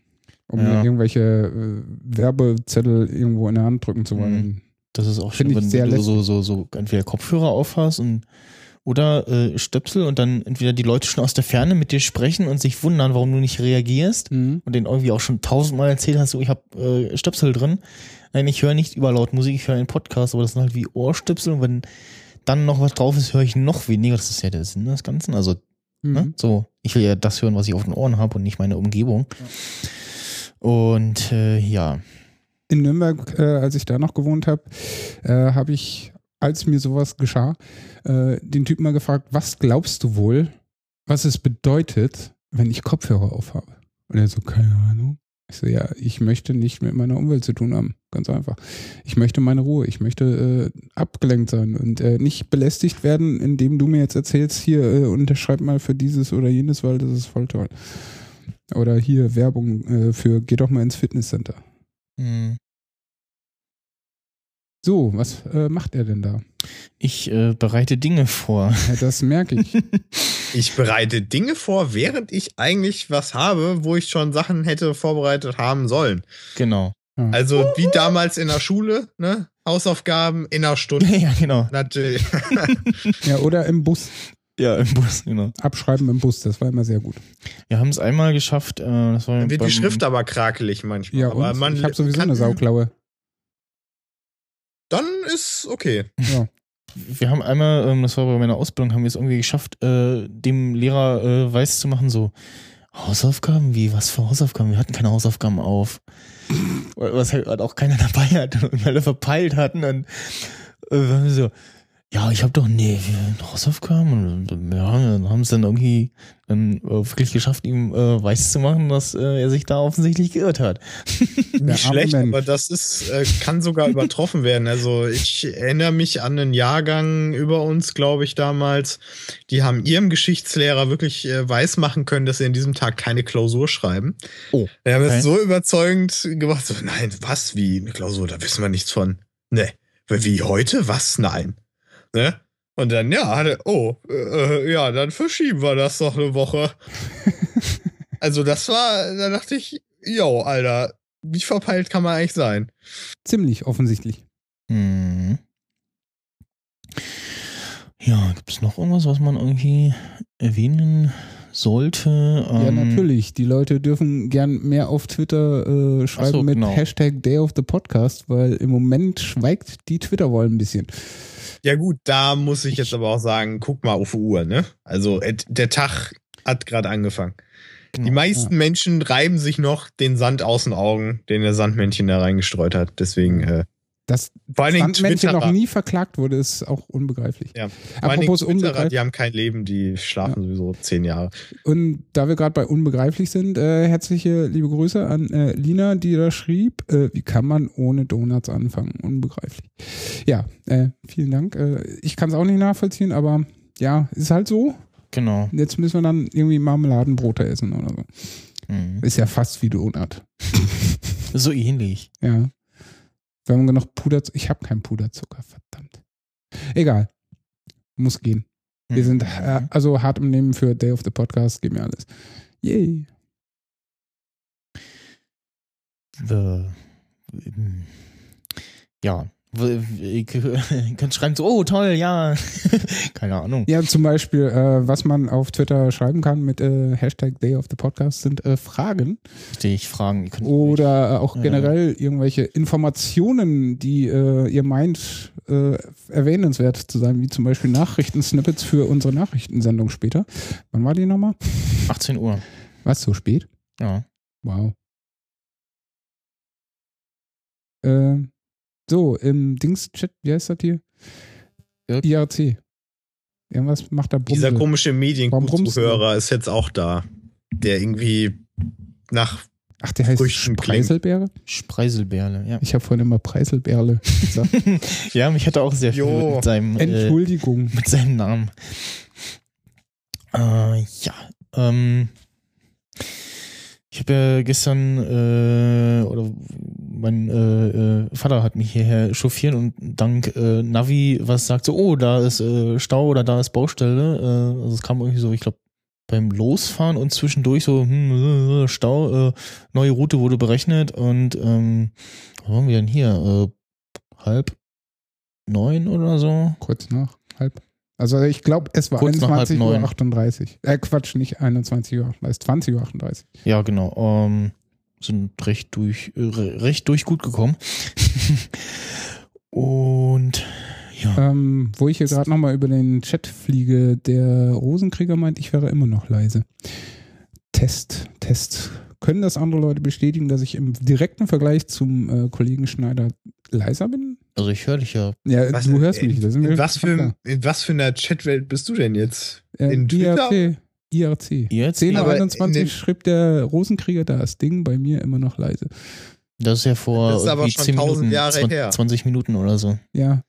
um Ja. mir irgendwelche äh, Werbezettel irgendwo in der Hand drücken zu wollen. Das ist auch Find schön, wenn sehr du so, so, so entweder Kopfhörer aufhast und oder äh, Stöpsel und dann entweder die Leute schon aus der Ferne mit dir sprechen und sich wundern, warum du nicht reagierst Mhm. und denen irgendwie auch schon tausendmal erzählt hast, so ich habe äh, Stöpsel drin. Nein, ich höre nicht überlaut Musik, ich höre einen Podcast, aber das sind halt wie Ohrstöpsel und wenn dann noch was drauf ist, höre ich noch weniger. Das ist ja der Sinn des Ganzen. Also, Mhm. ne? so, ich will ja das hören, was ich auf den Ohren habe und nicht meine Umgebung. Und äh, ja, In Nürnberg, äh, als ich da noch gewohnt habe, äh, habe ich, als mir sowas geschah, äh, den Typen mal gefragt, was glaubst du wohl, was es bedeutet, wenn ich Kopfhörer aufhabe? Und er so, keine Ahnung. Ich so, ja, ich möchte nicht mit meiner Umwelt zu tun haben. Ganz einfach. Ich möchte meine Ruhe. Ich möchte äh, abgelenkt sein und äh, nicht belästigt werden, indem du mir jetzt erzählst, hier, äh, unterschreib mal für dieses oder jenes, weil das ist voll toll. Oder hier Werbung äh, für, geh doch mal ins Fitnesscenter. mh. So, was äh, macht er denn da? ich äh, bereite Dinge vor. Ja, das merke ich. Ich bereite Dinge vor, während ich eigentlich was habe, wo ich schon Sachen hätte vorbereitet haben sollen. genau. Also wie damals in der Schule, ne? Hausaufgaben in einer Stunde. ja, genau. Natürlich. Ja, oder im Bus. Ja, im Bus, genau. Abschreiben im Bus, das war immer sehr gut. Wir haben es einmal geschafft. Äh, das war Dann wird die Schrift aber krakelig manchmal. Ja, aber und man ich habe sowieso kann eine. Sauklaue. Dann ist okay. Ja. Wir haben einmal, ähm, das war bei meiner Ausbildung, haben wir es irgendwie geschafft, äh, dem Lehrer äh, weiß zu machen, so Hausaufgaben? Wie, was für Hausaufgaben? Wir hatten keine Hausaufgaben auf. Was halt auch keiner dabei hatte und alle verpeilt hatten. Und äh, waren wir so, ja, ich habe doch, nee, Hausaufgaben. Und ja, dann haben es dann irgendwie dann äh, wirklich geschafft, ihm äh, weiß zu machen, dass äh, er sich da offensichtlich geirrt hat. Nicht schlecht, Mensch. aber das ist, äh, kann sogar übertroffen werden. Also ich erinnere mich an einen Jahrgang über uns, glaube ich, damals. Die haben ihrem Geschichtslehrer wirklich äh, weismachen können, dass sie an diesem Tag keine Klausur schreiben. Oh, Wir haben okay. es so überzeugend gemacht, so, nein, was, wie, eine Klausur, da wissen wir nichts von. Ne, wie heute? Was? Nein. Ne? Und dann, ja, hatte, oh, äh, ja, dann verschieben wir das doch eine Woche. also das war, da dachte ich, yo, Alter, wie verpeilt kann man eigentlich sein? Ziemlich offensichtlich. Hm. Ja, gibt es noch irgendwas, was man irgendwie erwähnen sollte? Ja, Ähm, natürlich. Die Leute dürfen gern mehr auf Twitter äh, schreiben so, mit genau. Hashtag Day of the Podcast, weil im Moment schweigt die Twitter-Wall ein bisschen. Ja gut, da muss ich jetzt aber auch sagen, guck mal auf die Uhr, ne? Also der Tag hat gerade angefangen. genau. Die meisten Menschen reiben sich noch den Sand aus den Augen, den der Sandmännchen da reingestreut hat. Deswegen, äh, Dass vor allen Dingen Sandmännchen noch Twitterer. nie verklagt wurde, ist auch unbegreiflich. Ja, vor Apropos Twitterer, unbegreiflich. die haben kein Leben, die schlafen sowieso zehn Jahre. Und da wir gerade bei unbegreiflich sind, äh, herzliche liebe Grüße an äh, Lina, die da schrieb, äh, wie kann man ohne Donuts anfangen? Unbegreiflich. Ja, äh, vielen Dank. Äh, ich kann es auch nicht nachvollziehen, aber ja, ist halt so. Genau. Jetzt müssen wir dann irgendwie Marmeladenbrote essen oder so. Mhm. Ist ja fast wie Donut. So ähnlich. Ja. Wir haben genug Puderzucker. Ich habe keinen Puderzucker, verdammt. Egal. Muss gehen. Wir sind äh, Mhm. also hart im Nehmen für Day of the Podcast, gib mir alles. Yay. Äh, ähm, ja, könnt schreiben so, oh toll, ja. Keine Ahnung. Ja, zum Beispiel, äh, was man auf Twitter schreiben kann mit äh, Hashtag Day of the Podcast sind äh, Fragen. Richtig, Fragen. Oder auch generell irgendwelche Informationen, die äh, ihr meint, äh, erwähnenswert zu sein, wie zum Beispiel Nachrichtensnippets für unsere Nachrichtensendung später. Wann war die nochmal? 18 Uhr. Was, so spät? Ja. Wow. Äh, so, im Dings-Chat, wie heißt das hier? Irk. IRC. Irgendwas macht da Bumse. Dieser komische? Medienzuhörer ist jetzt auch da. Der irgendwie nach Ach, der heißt Früchten klingt. Preiselbeere? Spreiselbärle, ja. Ich habe vorhin immer Preiselbeerle gesagt. Ja, mich hat er auch sehr viel Jo. mit seinem, äh, Entschuldigung. mit seinem Namen. Äh, ja, ähm, ich habe ja gestern, äh, oder mein äh, äh, Vater hat mich hierher chauffiert und dank äh, Navi was sagt so, oh, da ist äh, Stau oder da ist Baustelle. Äh, also es kam irgendwie so, ich glaube, beim Losfahren und zwischendurch so, hm, äh, Stau, äh, neue Route wurde berechnet und ähm, wo waren wir denn hier? Äh, halb neun oder so? Kurz nach halb. Also ich glaube, es war Kurz nach halb 21.38 Uhr. neun. 38. Äh, Quatsch, nicht 21 Uhr, es ist 20 Uhr. 38. Ja, genau. Ähm, sind recht durch, re- recht durch gut gekommen. Und ja, Ähm, wo ich hier gerade nochmal über den Chat fliege, der Rosenkrieger meint, ich wäre immer noch leise. Test, Test. Können das andere Leute bestätigen, dass ich im direkten Vergleich zum äh, Kollegen Schneider leiser bin? Also ich höre dich ja. Ja, Was- du hörst mich. in, Das sind wir in, was für, in was für einer Chatwelt bist du denn jetzt? Äh, in Twitter? IRC. IRC. Jetzt? 10.21 Aber Uhr in 21 den- schrieb der Rosenkrieger da das Ding bei mir immer noch leise. Das ist ja vor Das ist aber schon 10 tausend Minuten, Jahre 20, her. 20 Minuten oder so. Ja,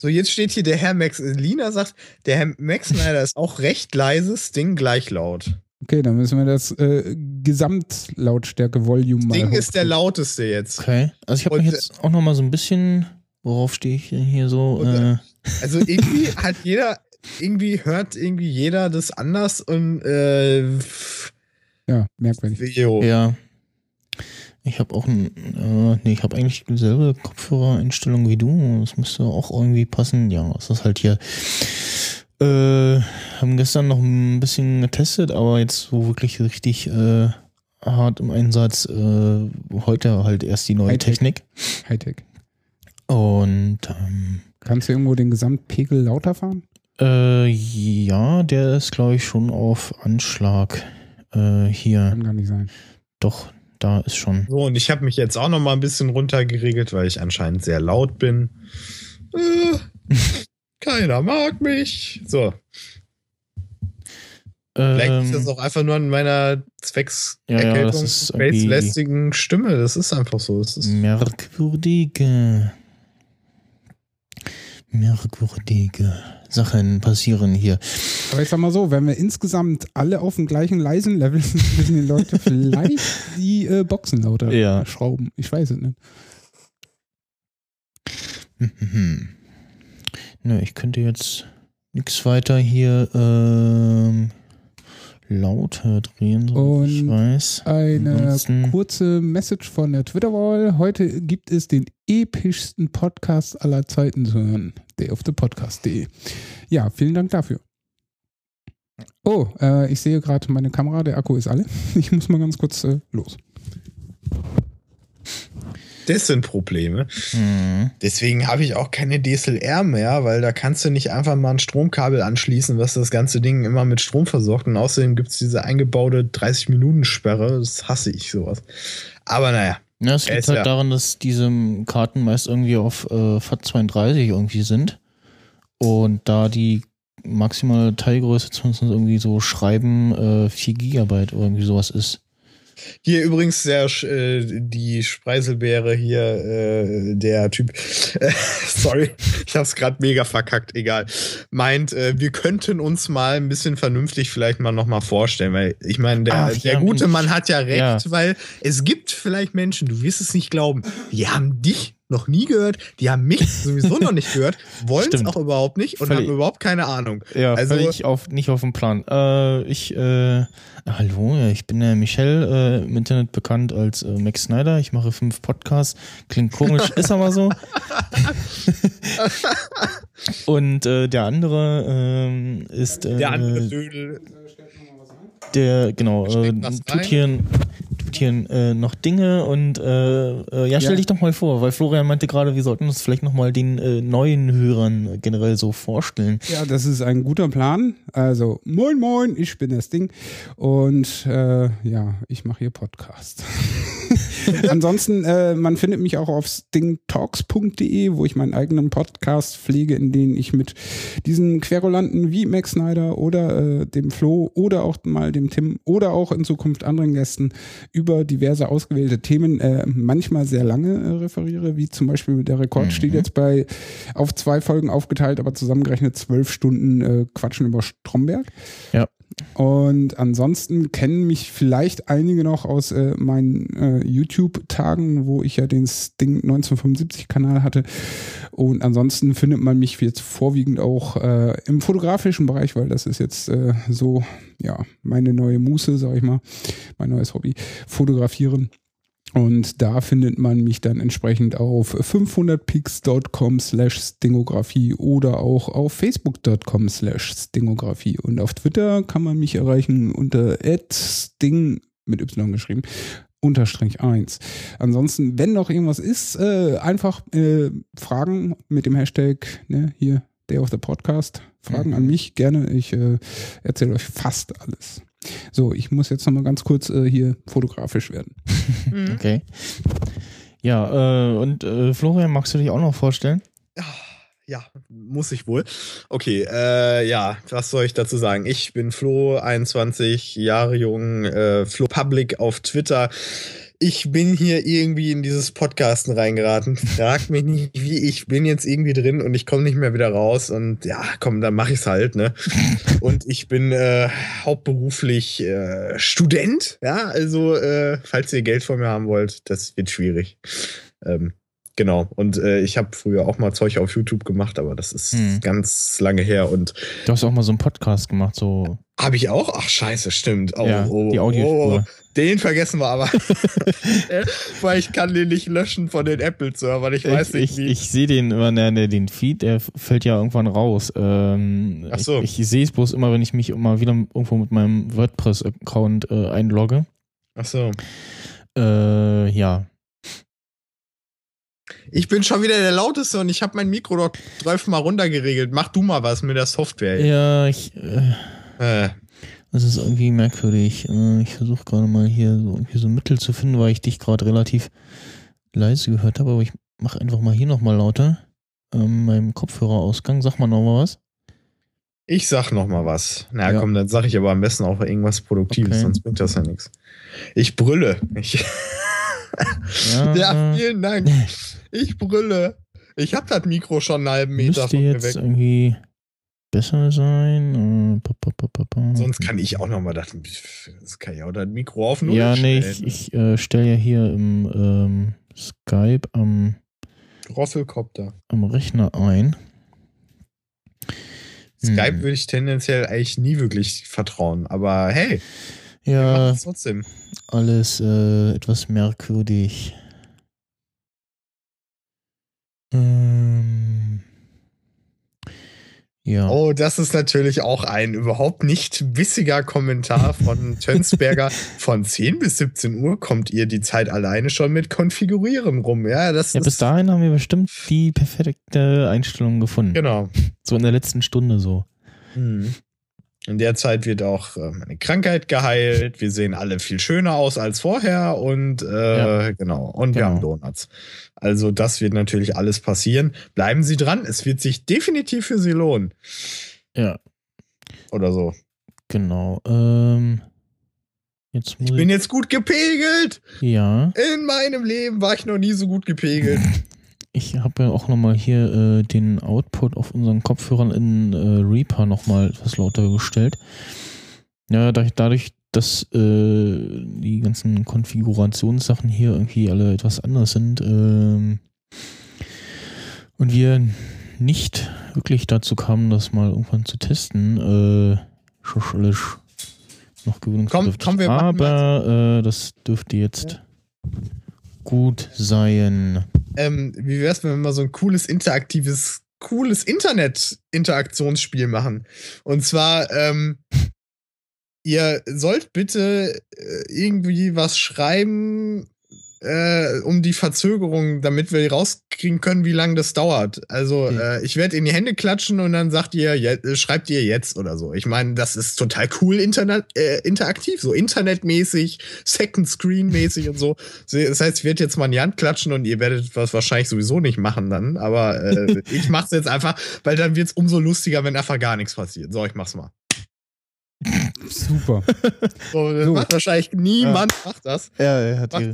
So, jetzt steht hier der Herr Max. Lina sagt, der Herr Max Snyder ist auch recht leise, Sting gleich laut. Okay, dann müssen wir das äh, Gesamtlautstärke-Volume mal Sting ist der lauteste jetzt. Okay. Also ich habe mich jetzt auch noch mal so ein bisschen, worauf stehe ich denn hier so? Und, Äh, Also irgendwie hat jeder, irgendwie hört irgendwie jeder das anders und äh, Ja, merkwürdig. jo. ja. Ich habe auch ein, äh, nee, ich habe eigentlich dieselbe Kopfhörereinstellung wie du. Das müsste auch irgendwie passen. Ja, es ist halt hier. Äh, haben gestern noch ein bisschen getestet, aber jetzt so wirklich richtig äh, hart im Einsatz. Äh, heute halt erst die neue Hightech. Technik. Hightech. Und ähm, Kannst du irgendwo den Gesamtpegel lauter fahren? äh, ja, der ist glaube ich schon auf Anschlag. Äh, hier, Kann gar nicht sein. doch, da ist schon. So, und ich habe mich jetzt auch noch mal ein bisschen runtergeregelt, weil ich anscheinend sehr laut bin. Äh, keiner mag mich. So, vielleicht ist das Ähm, auch einfach nur an meiner Ja, ja, Zweckserkältung, das ist irgendwie- space-lästigen Stimme. Das ist einfach so. Es ist, merkwürdige, merkwürdige Sachen passieren hier. Aber ich sag mal so, wenn wir insgesamt alle auf dem gleichen leisen Level sind, müssen die Leute vielleicht die äh, Boxen lauter Ja. schrauben. Ich weiß es nicht. Nö, ich könnte jetzt nichts weiter hier ähm, lauter drehen, so ich Und weiß. Eine Ansonsten- kurze Message von der Twitter-Wall. Heute gibt es den epischsten Podcast aller Zeiten zu hören. Day of the Podcast.de. Ja, vielen Dank dafür. Oh, äh, ich sehe gerade meine Kamera, der Akku ist alle. Ich muss mal ganz kurz äh, los. Das sind Probleme. Mhm. Deswegen habe ich auch keine DSLR mehr, weil da kannst du nicht einfach mal ein Stromkabel anschließen, was das ganze Ding immer mit Strom versorgt. Und außerdem gibt es diese eingebaute 30-Minuten-Sperre. Das hasse ich sowas. Aber naja. Ja, es liegt halt ja- daran, dass diese Karten meist irgendwie auf äh, FAT32 irgendwie sind. Und da die maximale Teilgröße zumindest irgendwie so schreiben, äh, 4 Gigabyte oder irgendwie sowas ist. Hier übrigens der, äh, die Spreiselbeere hier, äh, der Typ, äh, sorry, ich hab's gerade mega verkackt, egal, meint, äh, wir könnten uns mal ein bisschen vernünftig vielleicht mal nochmal vorstellen, weil ich meine, der, Ach, der ja, gute. Mann hat ja recht, Ja. weil es gibt vielleicht Menschen, du wirst es nicht glauben, die haben dich noch nie gehört, die haben mich sowieso noch nicht gehört, wollen es auch überhaupt nicht und Völlig- haben überhaupt keine Ahnung. Ja, Also- völlig auf, nicht auf dem Plan. Äh, ich, äh, hallo, ja, ich bin der Michel, äh, im Internet bekannt als äh, Max Snyder. Ich mache fünf Podcasts. Klingt komisch, ist aber so. Und äh, der andere ähm, ist äh, Der andere Dödel. der genau äh, tut hier, hier äh, noch Dinge und äh, äh, ja stell Ja. dich doch mal vor, weil Florian meinte gerade, wir sollten uns vielleicht noch mal den äh, neuen Hörern generell so vorstellen. Ja, das ist ein guter Plan. Also, moin, moin, ich bin das Ding. Und äh, ja, ich mache hier Podcast. Ansonsten, äh, man findet mich auch auf stingtalks.de, wo ich meinen eigenen Podcast pflege, in dem ich mit diesen Querulanten wie Max Snyder oder äh, dem Flo oder auch mal dem Tim oder auch in Zukunft anderen Gästen über diverse ausgewählte Themen äh, manchmal sehr lange äh, referiere, wie zum Beispiel der Rekord steht jetzt bei auf zwei Folgen aufgeteilt, aber zusammengerechnet zwölf Stunden äh, Quatschen über Stromberg. Ja. Und ansonsten kennen mich vielleicht einige noch aus äh, meinen äh, YouTube-Tagen, wo ich ja den Sting 1975-Kanal hatte. Und ansonsten findet man mich jetzt vorwiegend auch äh, im fotografischen Bereich, weil das ist jetzt äh, so, ja, meine neue Muße, sag ich mal, mein neues Hobby, fotografieren. Und da findet man mich dann entsprechend auf 500pix.com slash Stingografie oder auch auf facebook.com slash Stingografie. Und auf Twitter kann man mich erreichen unter sting mit y geschrieben unterstrich 1. Ansonsten, wenn noch irgendwas ist, äh, einfach äh, Fragen mit dem Hashtag ne, hier Day of the Podcast. Fragen Mhm. an mich gerne. Ich äh, erzähle euch fast alles. So, ich muss jetzt nochmal ganz kurz äh, hier fotografisch werden. Okay. Ja, äh, und äh, Florian, magst du dich auch noch vorstellen? Ja, muss ich wohl. Okay, äh, ja, was soll ich dazu sagen? Ich bin Flo, 21 Jahre jung, äh, Flo Public auf Twitter. Ich bin hier irgendwie in dieses Podcasten reingeraten. Fragt mich nicht, wie ich bin jetzt irgendwie drin und ich komme nicht mehr wieder raus. Und ja, komm, dann mach ich's halt, ne? Und ich bin äh, hauptberuflich äh, Student. Ja, also äh, falls ihr Geld von mir haben wollt, das wird schwierig. Ähm, Genau. Und äh, ich habe früher auch mal Zeug auf YouTube gemacht, aber das ist Hm. ganz lange her. Und Du hast auch mal so einen Podcast gemacht, so. Habe ich auch? Ach scheiße, stimmt. Oh, Ja, oh, die oh, Audiospur. oh, den vergessen wir aber. Weil ich kann den nicht löschen von den Apple-Servern. Ich weiß ich, nicht ich, wie. ich sehe den immer, ne, ne, den Feed, der fällt ja irgendwann raus. Ähm, Ach so. Ich, ich sehe es bloß immer, wenn ich mich mal wieder irgendwo mit meinem WordPress-Account äh, einlogge. Ach so. Äh, ja. Ich bin schon wieder der Lauteste und ich habe mein Mikro doch zwölfmal runtergeregelt. Mach du mal was mit der Software. Ja, ich, äh, Äh, das ist irgendwie merkwürdig. Äh, ich versuche gerade mal hier so irgendwie so ein Mittel zu finden, weil ich dich gerade relativ leise gehört habe, aber ich mache einfach mal hier nochmal lauter. Ähm, meinem Kopfhörerausgang. Sag mal nochmal was. ich sag noch mal was. Na Ja. komm, dann sag ich aber am besten auch irgendwas Produktives, Okay. sonst bringt das ja nichts. Ich brülle. Ich Ja, Ja, vielen Dank. Ich brülle. Ich hab das Mikro schon einen halben Meter müsste von mir jetzt weg. irgendwie besser sein. Äh. Sonst kann ich auch noch mal das, kann ich auch das Mikro auf Ja, nee, ich, ich äh, stelle ja hier im ähm, Skype am, Rosselkopter. am Rechner ein. Skype Hm. würde ich tendenziell eigentlich nie wirklich vertrauen, aber hey, Ja, trotzdem. alles äh, etwas merkwürdig. Ähm, ja. Oh, das ist natürlich auch ein überhaupt nicht bissiger Kommentar von Tönsberger. Von 10 bis 17 Uhr kommt ihr die Zeit alleine schon mit Konfigurieren rum. Ja, das ja, bis dahin haben wir bestimmt die perfekte Einstellung gefunden. Genau. So in der letzten Stunde so. Hm. In der Zeit wird auch äh, meine Krankheit geheilt. Wir sehen alle viel schöner aus als vorher und äh, Ja. genau. Und wir Genau. haben Donuts. Also das wird natürlich alles passieren. Bleiben Sie dran. Es wird sich definitiv für Sie lohnen. Ja, Oder so. genau. Ähm, jetzt Ich bin jetzt gut gepegelt. ja. In meinem Leben war ich noch nie so gut gepegelt. Ich habe ja auch nochmal hier äh, den Output auf unseren Kopfhörern in äh, Reaper nochmal etwas lauter gestellt. Ja, da, dadurch, dass äh, die ganzen Konfigurationssachen hier irgendwie alle etwas anders sind, ähm, Und wir nicht wirklich dazu kamen, das mal irgendwann zu testen, äh, noch gewöhnungsbedürftig. Komm, komm, wir Aber äh, das dürfte jetzt gut sein. Ähm, wie wär's, wenn wir mal so ein cooles, interaktives, cooles Internet-Interaktionsspiel machen? Und zwar, ähm, ihr sollt bitte äh, irgendwie was schreiben, äh, um die Verzögerung, damit wir rauskriegen können, wie lange das dauert. Also Okay. äh, ich werde in die Hände klatschen und dann sagt ihr, je, äh, schreibt ihr jetzt oder so. Ich meine, das ist total cool Internet, äh, interaktiv, so internetmäßig, Second Screen mäßig und so. Das heißt, ich werde jetzt mal in die Hand klatschen und ihr werdet was wahrscheinlich sowieso nicht machen dann, aber äh, ich mach's jetzt einfach, weil dann wird's umso lustiger, wenn einfach gar nichts passiert. So, ich mach's mal. Super. So, das So. macht wahrscheinlich niemand macht das. Ja, er hat Macht,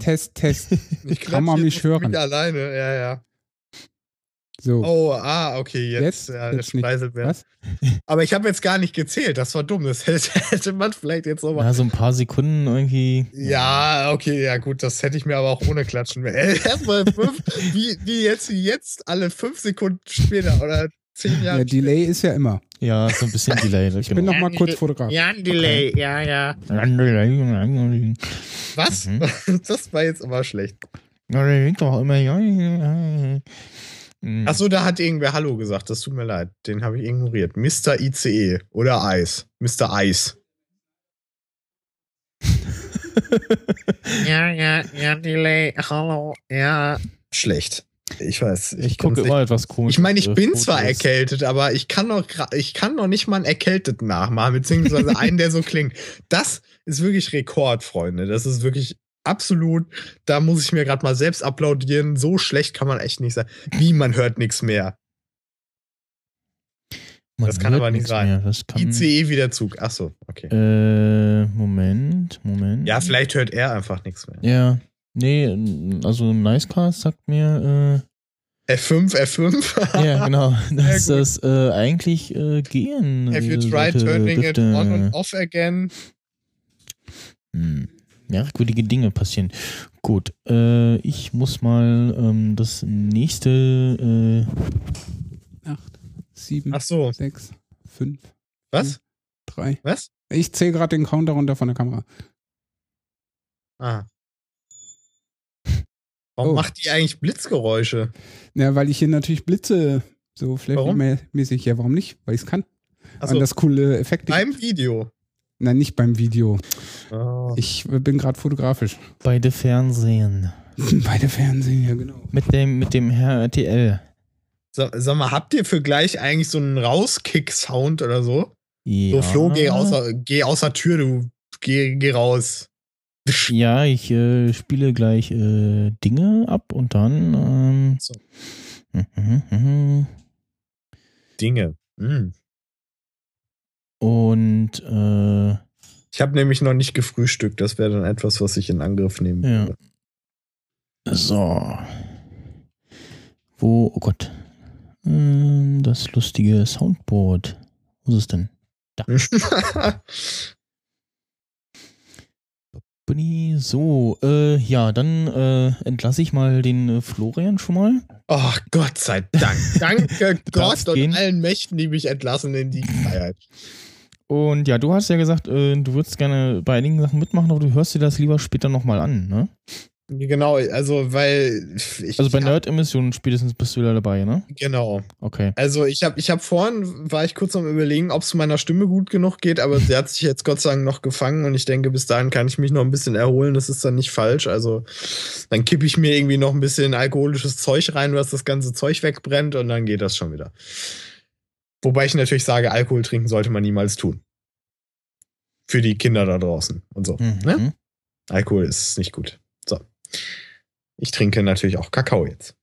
Test, Test. ich Kann man mich hören. mich alleine, ja, ja. So. Oh, ah, okay, jetzt, Jetzt? ja, Jetzt nicht. Was? Aber ich habe jetzt gar nicht gezählt, das war dumm. Das hätte, hätte man vielleicht jetzt nochmal. ja, so ein paar Sekunden irgendwie. Ja, okay, ja gut, das hätte ich mir aber auch ohne Klatschen. Äh, Erstmal fünf, wie, wie jetzt, wie jetzt, alle fünf Sekunden später oder zehn Jahre Ja, Delay ist ja immer. Ja, so ein bisschen Delay. Ich bin noch mal kurz Fotograf. Ja, ein Delay, ja, ja. noch. Was? Mhm. Das war jetzt aber schlecht. Ja, der winkt doch immer. Ja, ja, ja. Mhm. Achso, da hat irgendwer Hallo gesagt, das tut mir leid. Den habe ich ignoriert. Mr. ICE oder Eis. Mr. Eis. Ja, ja, ja, Delay, hallo, ja. Schlecht. Ich weiß. Ich gucke kann's immer etwas komisch. Ich meine, ich äh, bin zwar erkältet, aber ich kann noch, ich kann noch nicht mal einen Erkälteten nachmachen, beziehungsweise einen, der so klingt. Das ist wirklich Rekord, Freunde. Das ist wirklich absolut, da muss ich mir gerade mal selbst applaudieren. So schlecht kann man echt nicht sein. Wie, man hört nichts mehr. Man das kann aber nicht sein. ICE wieder Zug. Achso, okay. Äh, Moment, Moment. Ja, vielleicht hört er einfach nichts mehr. Ja. Nee, also Nicecast sagt mir, F5, F5. äh, ja, genau, dass das äh, eigentlich äh, gehen Have you äh, tried sollte, turning it dürfte- on and off again? Hm. Merkwürdige Dinge passieren. Gut, äh, ich muss mal ähm, das nächste, äh, Acht, sieben, Ach so, sechs, fünf, was? drei. Was? Ich zähle gerade den Counter runter von der Kamera. Ah. Warum Oh. macht die eigentlich Blitzgeräusche? Ja, weil ich hier natürlich blitze. So Flappy-mäßig. Ja, warum nicht? Weil ich es kann. Und das coole Effekt. beim Video. Nein, nicht beim Video. Oh. Ich bin gerade fotografisch. beide Fernsehen. Beide Fernsehen, ja genau. Mit dem, mit dem Herr RTL. Sag, sag mal, habt ihr für gleich eigentlich so einen Rauskick-Sound oder so? Ja. So, Flo, geh außer, geh außer Tür, du. Geh, geh raus. Ja, ich äh, spiele gleich äh, Dinge ab und dann. Ähm, So. Dinge. Hm. Und äh, Ich habe nämlich noch nicht gefrühstückt. Das wäre dann etwas, was ich in Angriff nehmen Ja. würde. so. Wo, oh Gott. Ähm, das lustige Soundboard. Wo ist es denn? Bunny, So, äh, ja, dann äh, entlasse ich mal den äh, Florian schon mal. oh, Gott sei Dank. Danke Gott und gehen. allen Mächten, die mich entlassen in die Freiheit. Und ja, du hast ja gesagt, äh, du würdest gerne bei einigen Sachen mitmachen, aber du hörst dir das lieber später nochmal an, ne? Genau, also, weil ich. Also bei Nerd-Emissionen spätestens bist du wieder dabei, ne? Genau. Okay. Also ich habe ich hab vorhin, war ich kurz am überlegen, ob es meiner Stimme gut genug geht, aber sie hat sich jetzt Gott sei Dank noch gefangen und ich denke, bis dahin kann ich mich noch ein bisschen erholen. Das ist dann nicht falsch. Also dann kippe ich mir irgendwie noch ein bisschen alkoholisches Zeug rein, was das ganze Zeug wegbrennt und dann geht das schon wieder. Wobei ich natürlich sage, Alkohol trinken sollte man niemals tun. Für die Kinder da draußen und so. Mhm. Ne? Alkohol ist nicht gut. Ich trinke natürlich auch Kakao jetzt.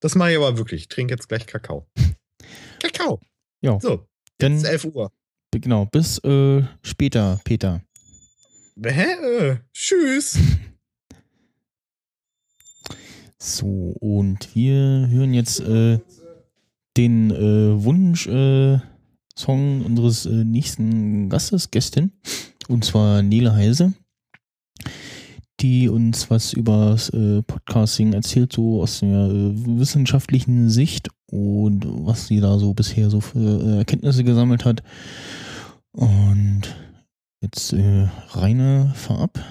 Das mache ich aber wirklich. Ich trinke jetzt gleich Kakao. Kakao. Ja. So, Dann, ist 11 Uhr. genau, bis äh, später, Peter. Hä? Äh, tschüss. So, und wir hören jetzt äh, den äh, Wunsch äh, unseres äh, nächsten Gastes, Gästin, und zwar Nele Heise. Die uns was über äh, Podcasting erzählt, so aus der äh, wissenschaftlichen Sicht und was sie da so bisher so für äh, Erkenntnisse gesammelt hat. Und jetzt äh, reine Farb.